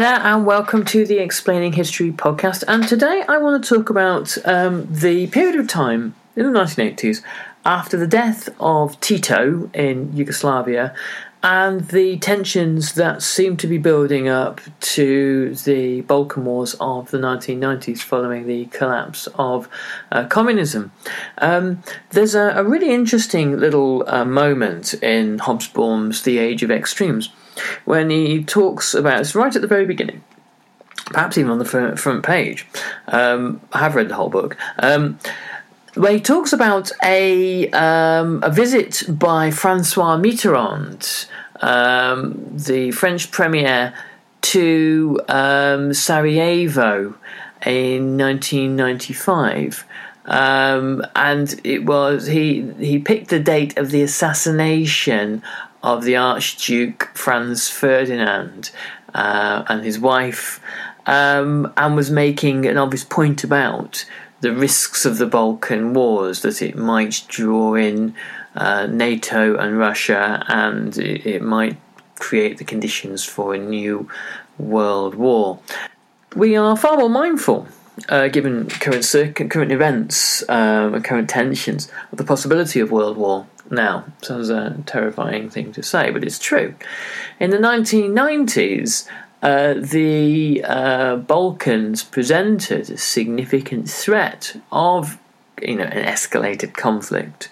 There, and welcome to the Explaining History podcast. And today I want to talk about um, the period of time in the 1980s after the death of Tito in Yugoslavia and the tensions that seem to be building up to the Balkan Wars of the 1990s following the collapse of uh, communism. Um, there's a, a, really interesting little uh, moment in Hobsbawm's The Age of Extremes when he talks about it's right at the very beginning, perhaps even on the front, page. Um, I have read the whole book. Um, where he talks about a um, a visit by Francois Mitterrand, um, the French premier, to um, Sarajevo in 1995. Um, and it was he he picked the date of the assassination of the Archduke Franz Ferdinand uh, and his wife, um, and was making an obvious point about the risks of the Balkan Wars, that it might draw in uh, NATO and Russia, and it, it, might create the conditions for a new world war. We are far more mindful. Uh, given current current events um, and current tensions, of the possibility of world war now. Sounds a terrifying thing to say, but it's true. In the 1990s, uh, the uh, Balkans presented a significant threat of, you know, an escalated conflict.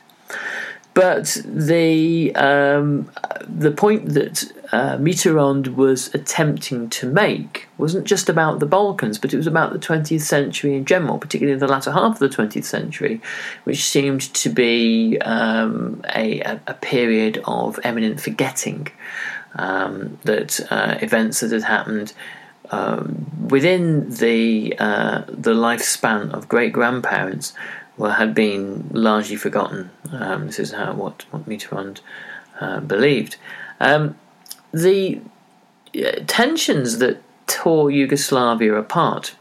But the um, the point that uh, Mitterrand was attempting to make wasn't just about the Balkans, but it was about the 20th century in general, particularly the latter half of the 20th century, which seemed to be um, a, a, period of eminent forgetting um, that uh, events that had happened um, within the uh, the lifespan of great grandparents had been largely forgotten. Um, this is how what what Mitterrand uh, believed. Um, the uh, tensions that tore Yugoslavia apart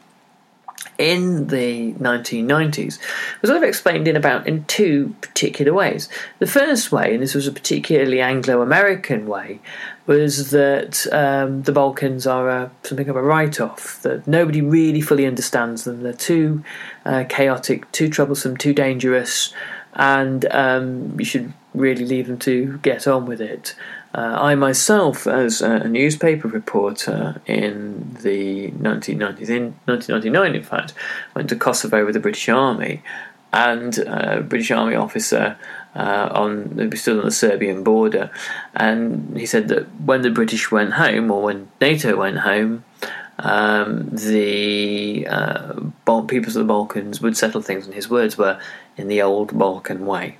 in the 1990s was sort of explained in about in two particular ways. The first way, and this was a particularly Anglo-American way, was that um, the Balkans are a, something of a write-off. That nobody really fully understands them. They're too uh, chaotic, too troublesome, too dangerous, and um, you should really leave them to get on with it. Uh, I myself, as a newspaper reporter in the 1990s, in 1999, in fact, went to Kosovo with the British Army, and a British Army officer uh, on stood on the Serbian border, and he said that when the British went home, or when NATO went home, um, the uh, peoples of the Balkans would settle things, and his words were in the old Balkan way.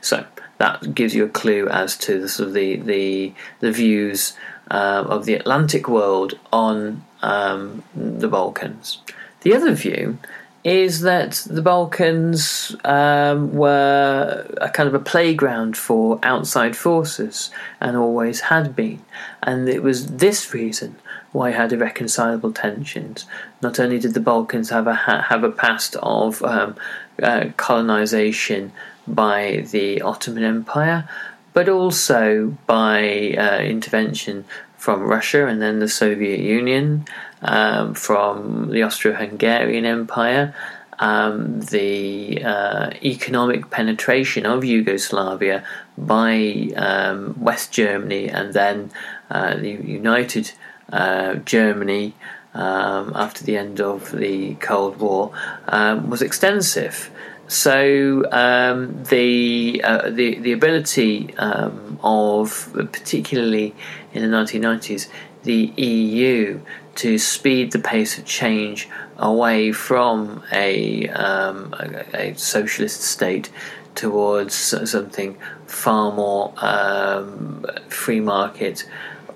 So that gives you a clue as to the sort of the the, the views uh, of the Atlantic world on um, the Balkans. The other view is that the Balkans um, were a kind of a playground for outside forces and always had been, and it was this reason why had irreconcilable tensions. Not only did the Balkans have a have a past of um, uh, colonization by the Ottoman Empire, but also by uh, intervention from Russia and then the Soviet Union, um, from the Austro Hungarian Empire, um, the uh, economic penetration of Yugoslavia by um, West Germany and then uh, the United uh, Germany um, after the end of the Cold War um, was extensive. So um, the, uh, the the ability um, of particularly in the 1990s the EU to speed the pace of change away from a, um, a, a socialist state towards something far more um, free market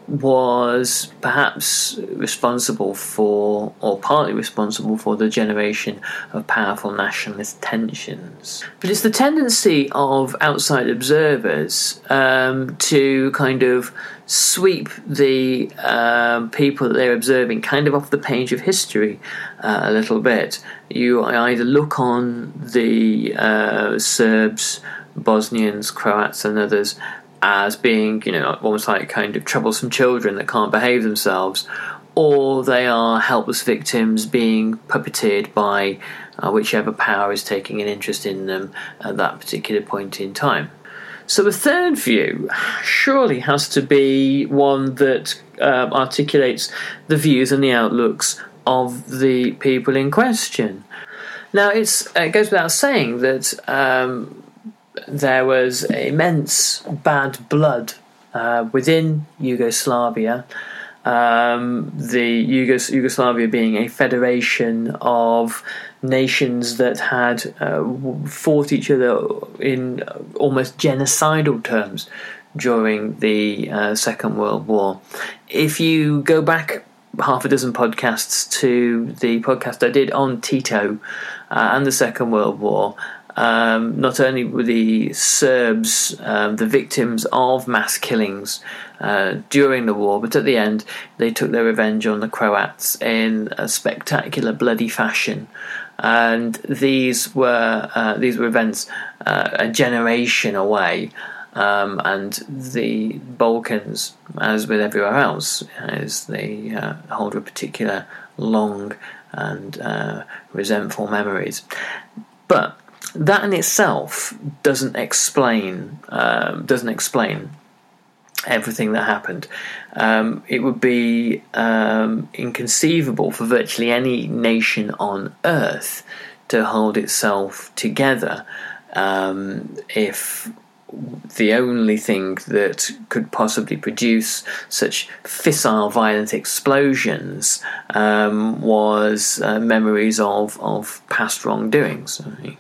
was perhaps responsible for, or partly responsible for, the generation of powerful nationalist tensions. But it's the tendency of outside observers um, to kind of sweep the um, people that they're observing kind of off the page of history uh, a little bit. You either look on the uh, Serbs, Bosnians, Croats, and others as being, you know, almost like kind of troublesome children that can't behave themselves, or they are helpless victims being puppeteered by uh, whichever power is taking an interest in them at that particular point in time. So the third view surely has to be one that uh, articulates the views and the outlooks of the people in question. Now, it's, it goes without saying that um, there was immense bad blood uh, within Yugoslavia. Um, the Yugos- Yugoslavia being a federation of nations that had uh, fought each other in almost genocidal terms during the uh, Second World War. If you go back half a dozen podcasts to the podcast I did on Tito uh, and the Second World War, um, not only were the Serbs um, the victims of mass killings uh, during the war, but at the end they took their revenge on the Croats in a spectacular, bloody fashion. And these were uh, these were events uh, a generation away, um, and the Balkans, as with everywhere else, is they uh, hold a particular long and uh, resentful memories. But that in itself doesn't explain um, doesn't explain everything that happened. Um, it would be um, inconceivable for virtually any nation on earth to hold itself together um, if the only thing that could possibly produce such fissile, violent explosions um, was uh, memories of, of past wrongdoings. I mean,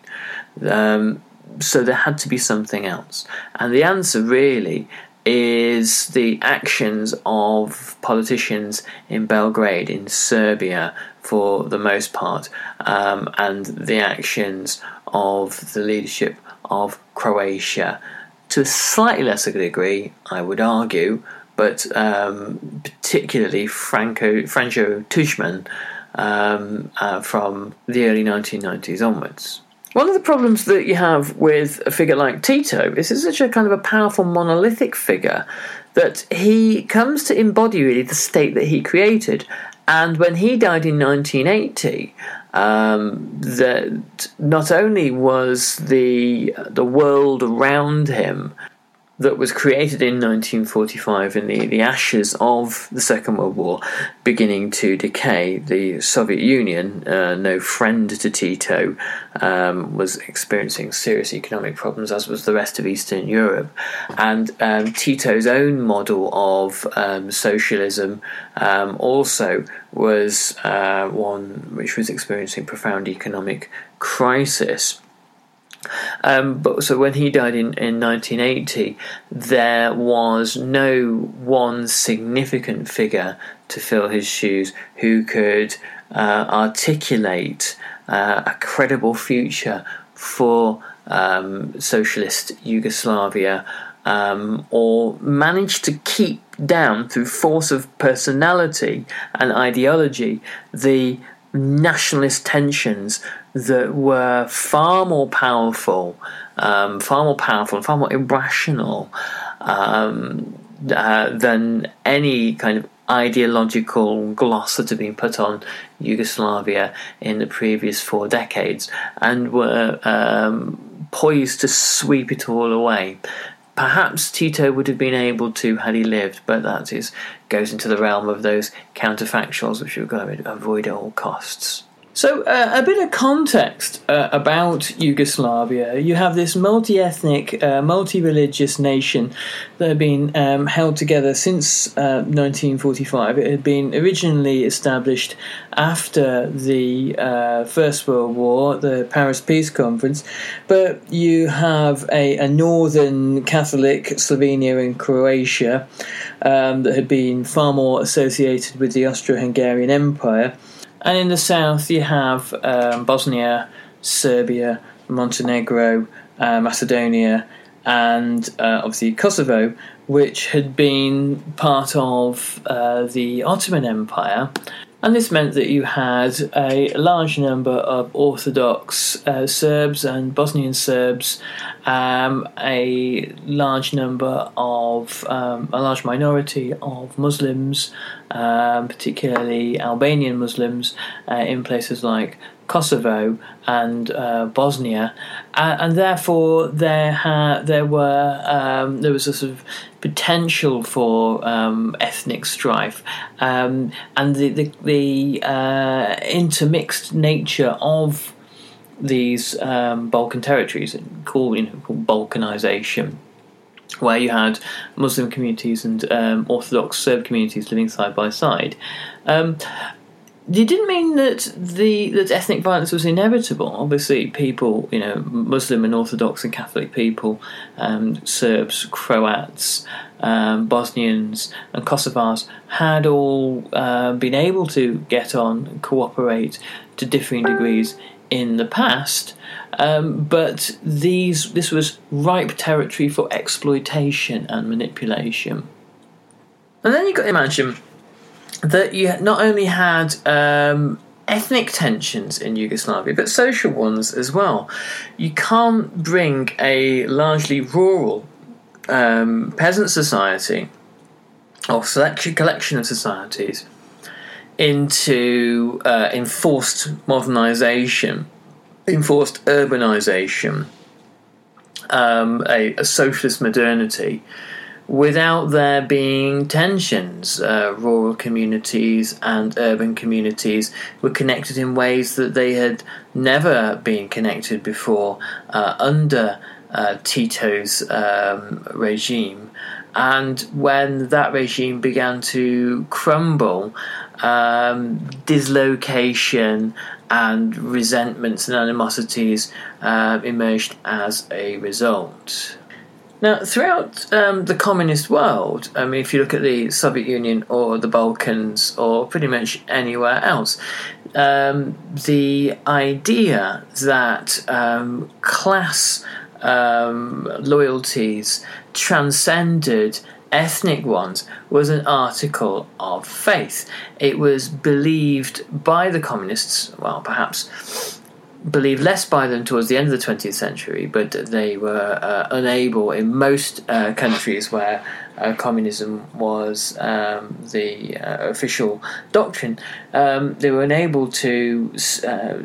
um, so there had to be something else. And the answer really is the actions of politicians in Belgrade, in Serbia, for the most part, um, and the actions of the leadership of Croatia. To a slightly lesser degree, I would argue, but um, particularly Franco, Franjo Tudjman um, uh, from the early 1990s onwards. One of the problems that you have with a figure like Tito is he's such a kind of a powerful monolithic figure that he comes to embody really the state that he created. And when he died in 1980, um, that not only was the the world around him that was created in 1945 in the, the ashes of the Second World War beginning to decay. The Soviet Union, uh, no friend to Tito, um, was experiencing serious economic problems, as was the rest of Eastern Europe. And um, Tito's own model of um, socialism um, also was uh, one which was experiencing profound economic crisis. Um, but so when he died in, in 1980, there was no one significant figure to fill his shoes who could uh, articulate uh, a credible future for um, socialist Yugoslavia um, or manage to keep down through force of personality and ideology the nationalist tensions that were far more powerful, um, far more powerful, far more irrational um, uh, than any kind of ideological gloss that had been put on Yugoslavia in the previous four decades and were um, poised to sweep it all away. Perhaps Tito would have been able to had he lived, but that is goes into the realm of those counterfactuals which we've got to avoid at all costs. So, uh, a bit of context uh, about Yugoslavia. You have this multi ethnic, uh, multi religious nation that had been um, held together since 1945. Uh, it had been originally established after the uh, First World War, the Paris Peace Conference, but you have a, a northern Catholic Slovenia and Croatia um, that had been far more associated with the Austro Hungarian Empire. And in the south, you have um, Bosnia, Serbia, Montenegro, uh, Macedonia, and uh, obviously Kosovo, which had been part of uh, the Ottoman Empire. And this meant that you had a large number of Orthodox uh, Serbs and Bosnian Serbs, um, a large number of, um, a large minority of Muslims, um, particularly Albanian Muslims, uh, in places like Kosovo and uh, Bosnia, uh, and therefore there ha- there were um, there was a sort of potential for um, ethnic strife, um, and the the, the uh, intermixed nature of these um, Balkan territories, called, you know, called Balkanization where you had Muslim communities and um, Orthodox Serb communities living side by side. Um, it didn't mean that the that ethnic violence was inevitable. Obviously, people, you know, Muslim and Orthodox and Catholic people, um, Serbs, Croats, um, Bosnians, and Kosovars had all uh, been able to get on cooperate to differing degrees in the past. Um, but these this was ripe territory for exploitation and manipulation. And then you've got to imagine that you not only had um, ethnic tensions in Yugoslavia, but social ones as well. You can't bring a largely rural um, peasant society or selection collection of societies into uh, enforced modernization, enforced urbanization, um, a, a socialist modernity without there being tensions. Uh, rural communities and urban communities were connected in ways that they had never been connected before uh, under uh, Tito's um, regime. And when that regime began to crumble, um, dislocation and resentments and animosities uh, emerged as a result. Now, throughout um, the communist world, I mean, if you look at the Soviet Union or the Balkans or pretty much anywhere else, um, the idea that um, class um, loyalties transcended ethnic ones was an article of faith. It was believed by the communists, well, perhaps believed less by them towards the end of the 20th century, but they were uh, unable in most uh, countries where uh, communism was um, the uh, official doctrine, um, they were unable to. Uh,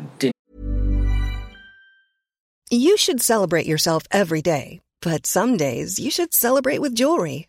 you should celebrate yourself every day, but some days you should celebrate with jewelry.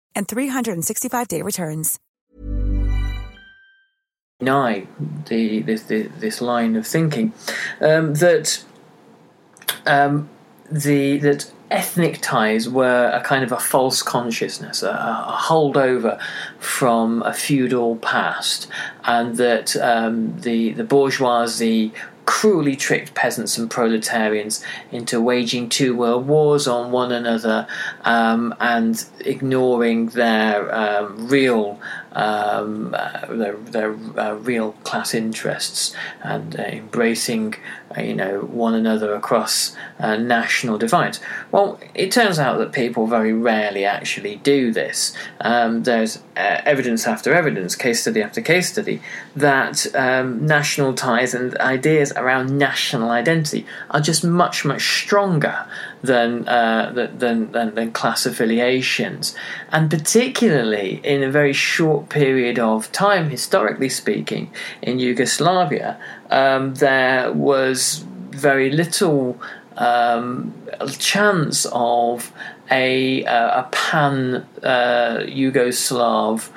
and 365-day returns. Deny the this, this, this line of thinking um, that um, the that ethnic ties were a kind of a false consciousness, a, a holdover from a feudal past, and that um, the the bourgeoisie cruelly tricked peasants and proletarians into waging two world wars on one another um, and ignoring their um, real um, uh, their, their uh, real class interests and uh, embracing uh, you know one another across uh, national divides. Well, it turns out that people very rarely actually do this. Um, there's evidence after evidence, case study after case study, that um, national ties and ideas around national identity are just much much stronger than, uh, than, than, than class affiliations, and particularly in a very short period of time, historically speaking, in Yugoslavia, um, there was very little um, chance of a, uh, a pan uh, Yugoslav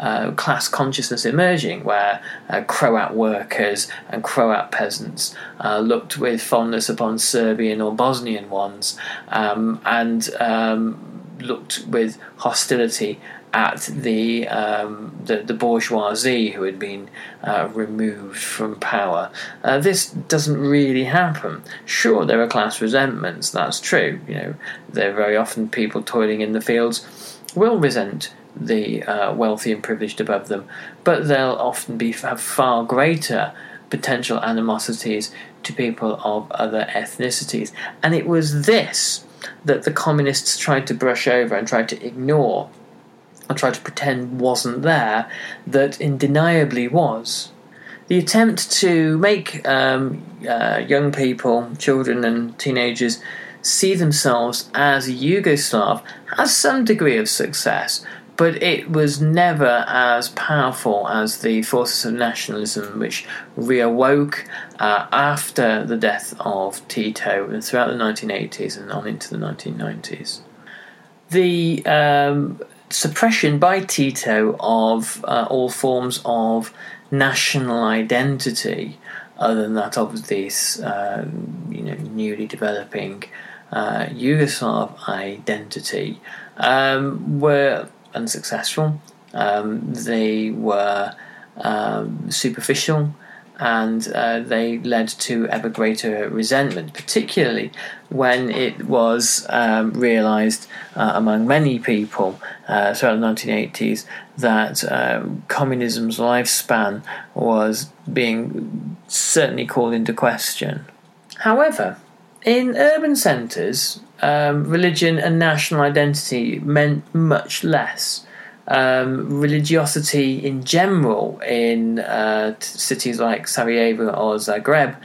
uh, class consciousness emerging, where uh, Croat workers and Croat peasants uh, looked with fondness upon Serbian or Bosnian ones, um, and um, looked with hostility at the, um, the, the bourgeoisie who had been uh, removed from power. Uh, this doesn't really happen. Sure, there are class resentments. That's true. You know, there are very often people toiling in the fields will resent the uh, wealthy and privileged above them, but they'll often be have far greater potential animosities to people of other ethnicities. And it was this that the communists tried to brush over and tried to ignore and tried to pretend wasn't there that undeniably was. The attempt to make um, uh, young people, children, and teenagers see themselves as Yugoslav has some degree of success, but it was never as powerful as the forces of nationalism which reawoke uh, after the death of Tito and throughout the 1980s and on into the 1990s. The um, suppression by Tito of uh, all forms of national identity, other than that of this uh, you know newly developing uh, Yugoslav identity, um, were unsuccessful. Um, they were um, superficial and uh, they led to ever greater resentment, particularly when it was um, realised uh, among many people uh, throughout the 1980s that um, communism's lifespan was being certainly called into question. However, in urban centres, um, religion and national identity meant much less. Um, religiosity in general in uh, t- cities like Sarajevo or Zagreb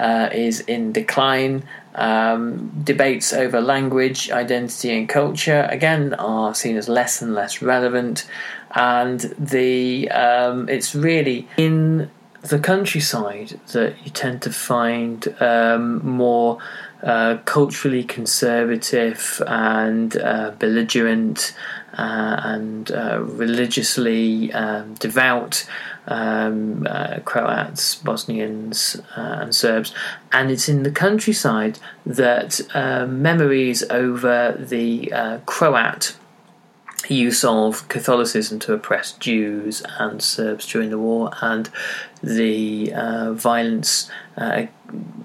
uh, is in decline. Um, debates over language, identity, and culture again are seen as less and less relevant, and the um, it's really in the countryside that you tend to find um, more uh, culturally conservative and uh, belligerent uh, and uh, religiously um, devout um, uh, Croats, Bosnians, uh, and Serbs. And it's in the countryside that memories over the Croat use of Catholicism to oppress Jews and Serbs during the war, and the uh, violence uh,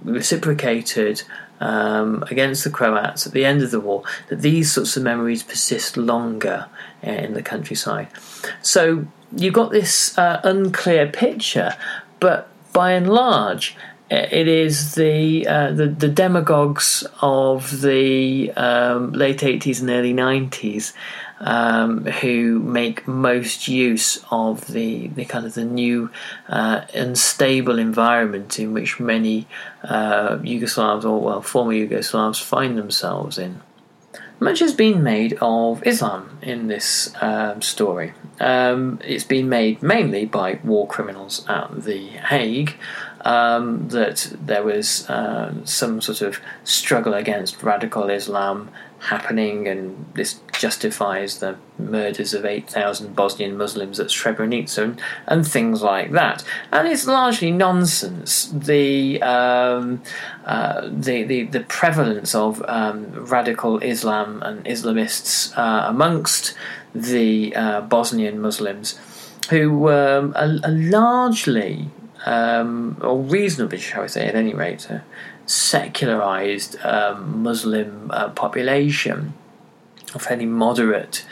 reciprocated um, against the Croats at the end of the war, that these sorts of memories persist longer uh, in the countryside. So you've got this uh, unclear picture, but by and large, it is the uh, the, the, demagogues of the um, late 80s and early 90s um, who make most use of the, the kind of the new uh, unstable environment in which many uh, Yugoslavs or well former Yugoslavs find themselves in. Much has been made of Islam in this um, story. Um, it's been made mainly by war criminals at The Hague, um, that there was uh, some sort of struggle against radical Islam happening, and this justifies the murders of 8,000 Bosnian Muslims at Srebrenica and, and, things like that. And it's largely nonsense. The um, uh, the, the, the prevalence of um, radical Islam and Islamists uh, amongst the uh, Bosnian Muslims, who um, are, largely um, or reasonably, shall we say, at any rate, secularized um, Muslim uh, population, fairly moderate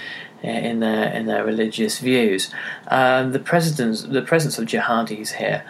uh, in their in their religious views. Um, the presence the presence of jihadis here,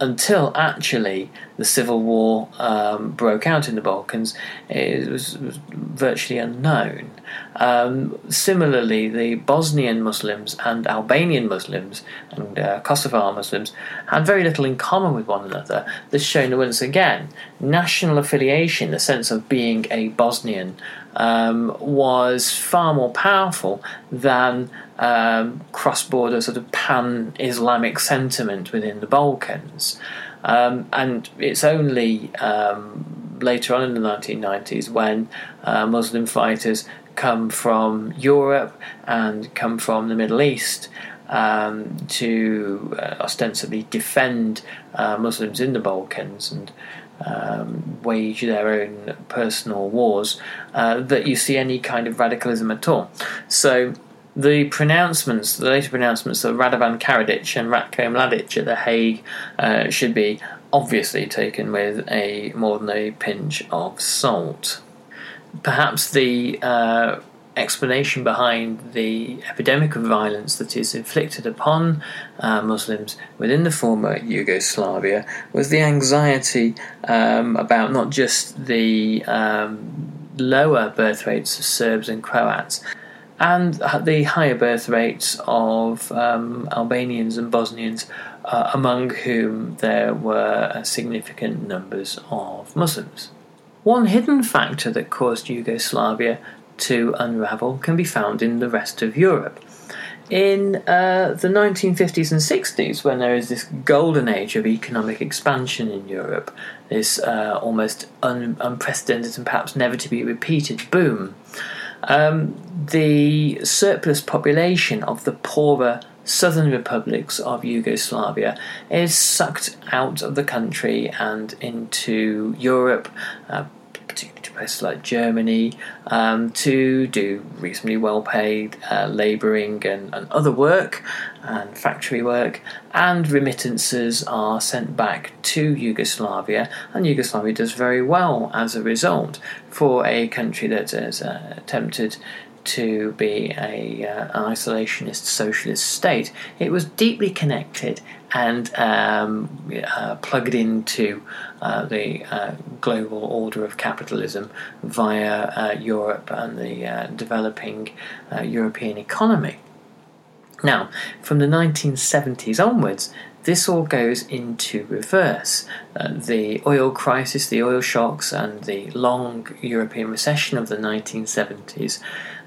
until actually the civil war um, broke out in the Balkans, it was, was virtually unknown. Um, similarly, the Bosnian Muslims and Albanian Muslims and uh, Kosovar Muslims had very little in common with one another. This that once again, national affiliation, the sense of being a Bosnian, um, was far more powerful than um, cross border sort of pan Islamic sentiment within the Balkans. Um, and it's only um, later on in the 1990s when uh, Muslim fighters come from Europe and come from the Middle East um, to uh, ostensibly defend uh, Muslims in the Balkans and um, wage their own personal wars, uh, that you see any kind of radicalism at all. So the pronouncements, the later pronouncements of Radovan Karadzic and Ratko Mladic at The Hague uh, should be obviously taken with a more than a pinch of salt. Perhaps the uh, explanation behind the epidemic of violence that is inflicted upon uh, Muslims within the former Yugoslavia was the anxiety um, about not just the um, lower birth rates of Serbs and Croats. And the higher birth rates of um, Albanians and Bosnians, uh, among whom there were significant numbers of Muslims. One hidden factor that caused Yugoslavia to unravel can be found in the rest of Europe. In uh, the 1950s and 60s, when there is this golden age of economic expansion in Europe, this uh, almost un- unprecedented and perhaps never to be repeated boom, um, the surplus population of the poorer southern republics of Yugoslavia is sucked out of the country and into Europe, uh, places like Germany, um, to do reasonably well paid uh, labouring and, and, other work and factory work, and remittances are sent back to Yugoslavia, and Yugoslavia does very well as a result for a country that has uh, attempted to be a, uh, an isolationist socialist state. It was deeply connected and um, uh, plugged into uh, the uh, global order of capitalism via uh, Europe and the uh, developing European economy. Now, from the 1970s onwards, this all goes into reverse. Uh, the oil crisis, the oil shocks, and the long European recession of the 1970s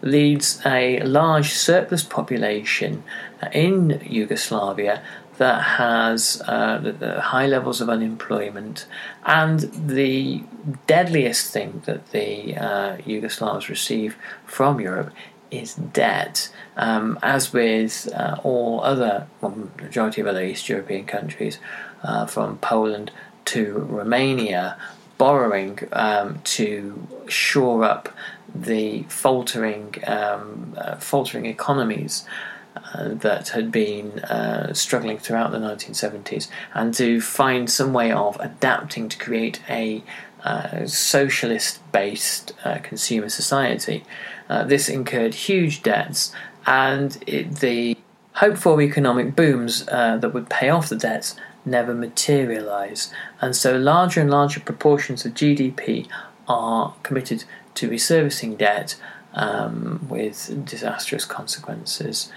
leads a large surplus population in Yugoslavia that has uh, high levels of unemployment, and the deadliest thing that the uh, Yugoslavs receive from Europe is debt. Um, as with uh, all other, well, majority of other East European countries, uh, from Poland to Romania, borrowing um, to shore up the faltering, um, uh, faltering economies uh, that had been uh, struggling throughout the 1970s, and to find some way of adapting to create a uh, socialist based uh, consumer society. Uh, this incurred huge debts, and it, the hope for economic booms that would pay off the debts never materialise, and so larger and larger proportions of GDP are committed to be servicing debt um, with disastrous consequences.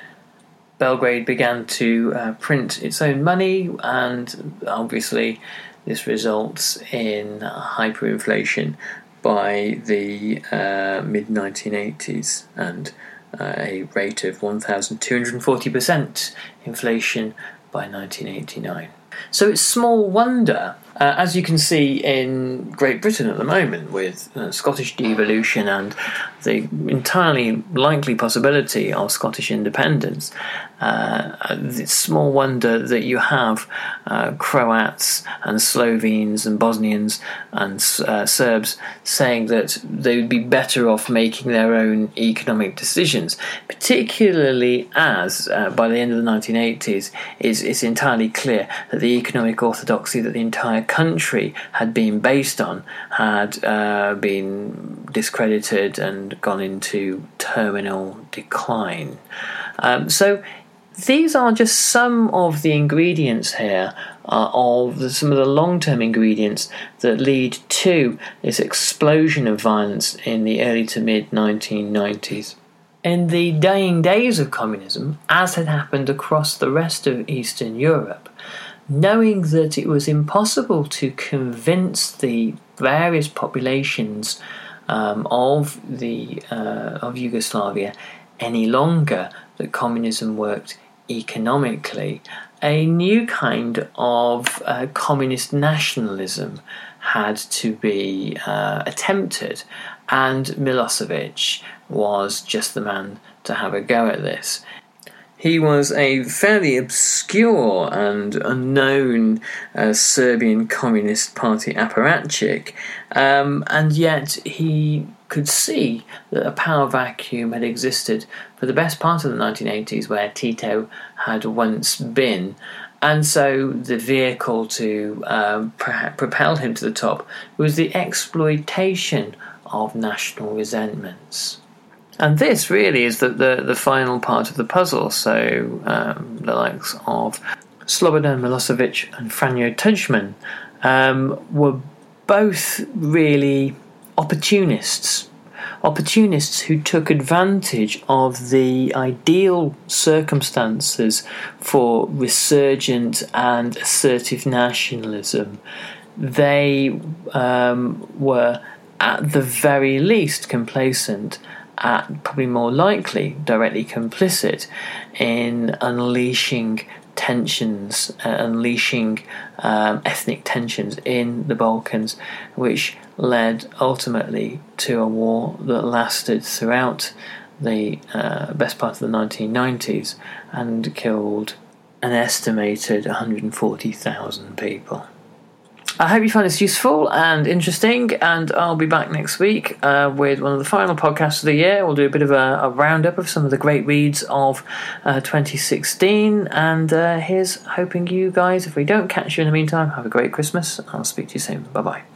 Belgrade began to uh, print its own money, and obviously, this results in hyperinflation by the uh, mid 1980s and uh, a rate of 1,240% inflation by 1989. So it's small wonder, uh, as you can see in Great Britain at the moment, with uh, Scottish devolution and the entirely likely possibility of Scottish independence. Uh, it's small wonder that you have uh, Croats and Slovenes and Bosnians and uh, Serbs saying that they would be better off making their own economic decisions, particularly as uh, by the end of the 1980s it's, it's entirely clear that the economic orthodoxy that the entire country had been based on had uh, been discredited and gone into terminal decline. Um, so these are just some of the ingredients here uh, of the, some of the long-term ingredients that lead to this explosion of violence in the early to mid 1990s. In the dying days of communism, as had happened across the rest of Eastern Europe, knowing that it was impossible to convince the various populations um, of the uh, of Yugoslavia any longer that communism worked economically, a new kind of uh, communist nationalism had to be uh, attempted, and Milosevic was just the man to have a go at this. He was a fairly obscure and unknown uh, Serbian Communist Party apparatchik, um, and yet he could see that a power vacuum had existed for the best part of the 1980s where Tito had once been. And so the vehicle to um, propel him to the top was the exploitation of national resentments. And this really is the, the, the final part of the puzzle. So um, the likes of Slobodan Milosevic and Franjo Tudjman um, were both really opportunists. Opportunists who took advantage of the ideal circumstances for resurgent and assertive nationalism. They um, were, at the very least, complacent at probably more likely directly complicit in unleashing tensions, uh, unleashing um, ethnic tensions in the Balkans, which led ultimately to a war that lasted throughout the uh, best part of the 1990s and killed an estimated 140,000 people. I hope you find this useful and interesting, and I'll be back next week uh, with one of the final podcasts of the year. We'll do a bit of a, a roundup of some of the great reads of uh, 2016, and uh, here's hoping you guys, if we don't catch you in the meantime, have a great Christmas. I'll speak to you soon. Bye bye.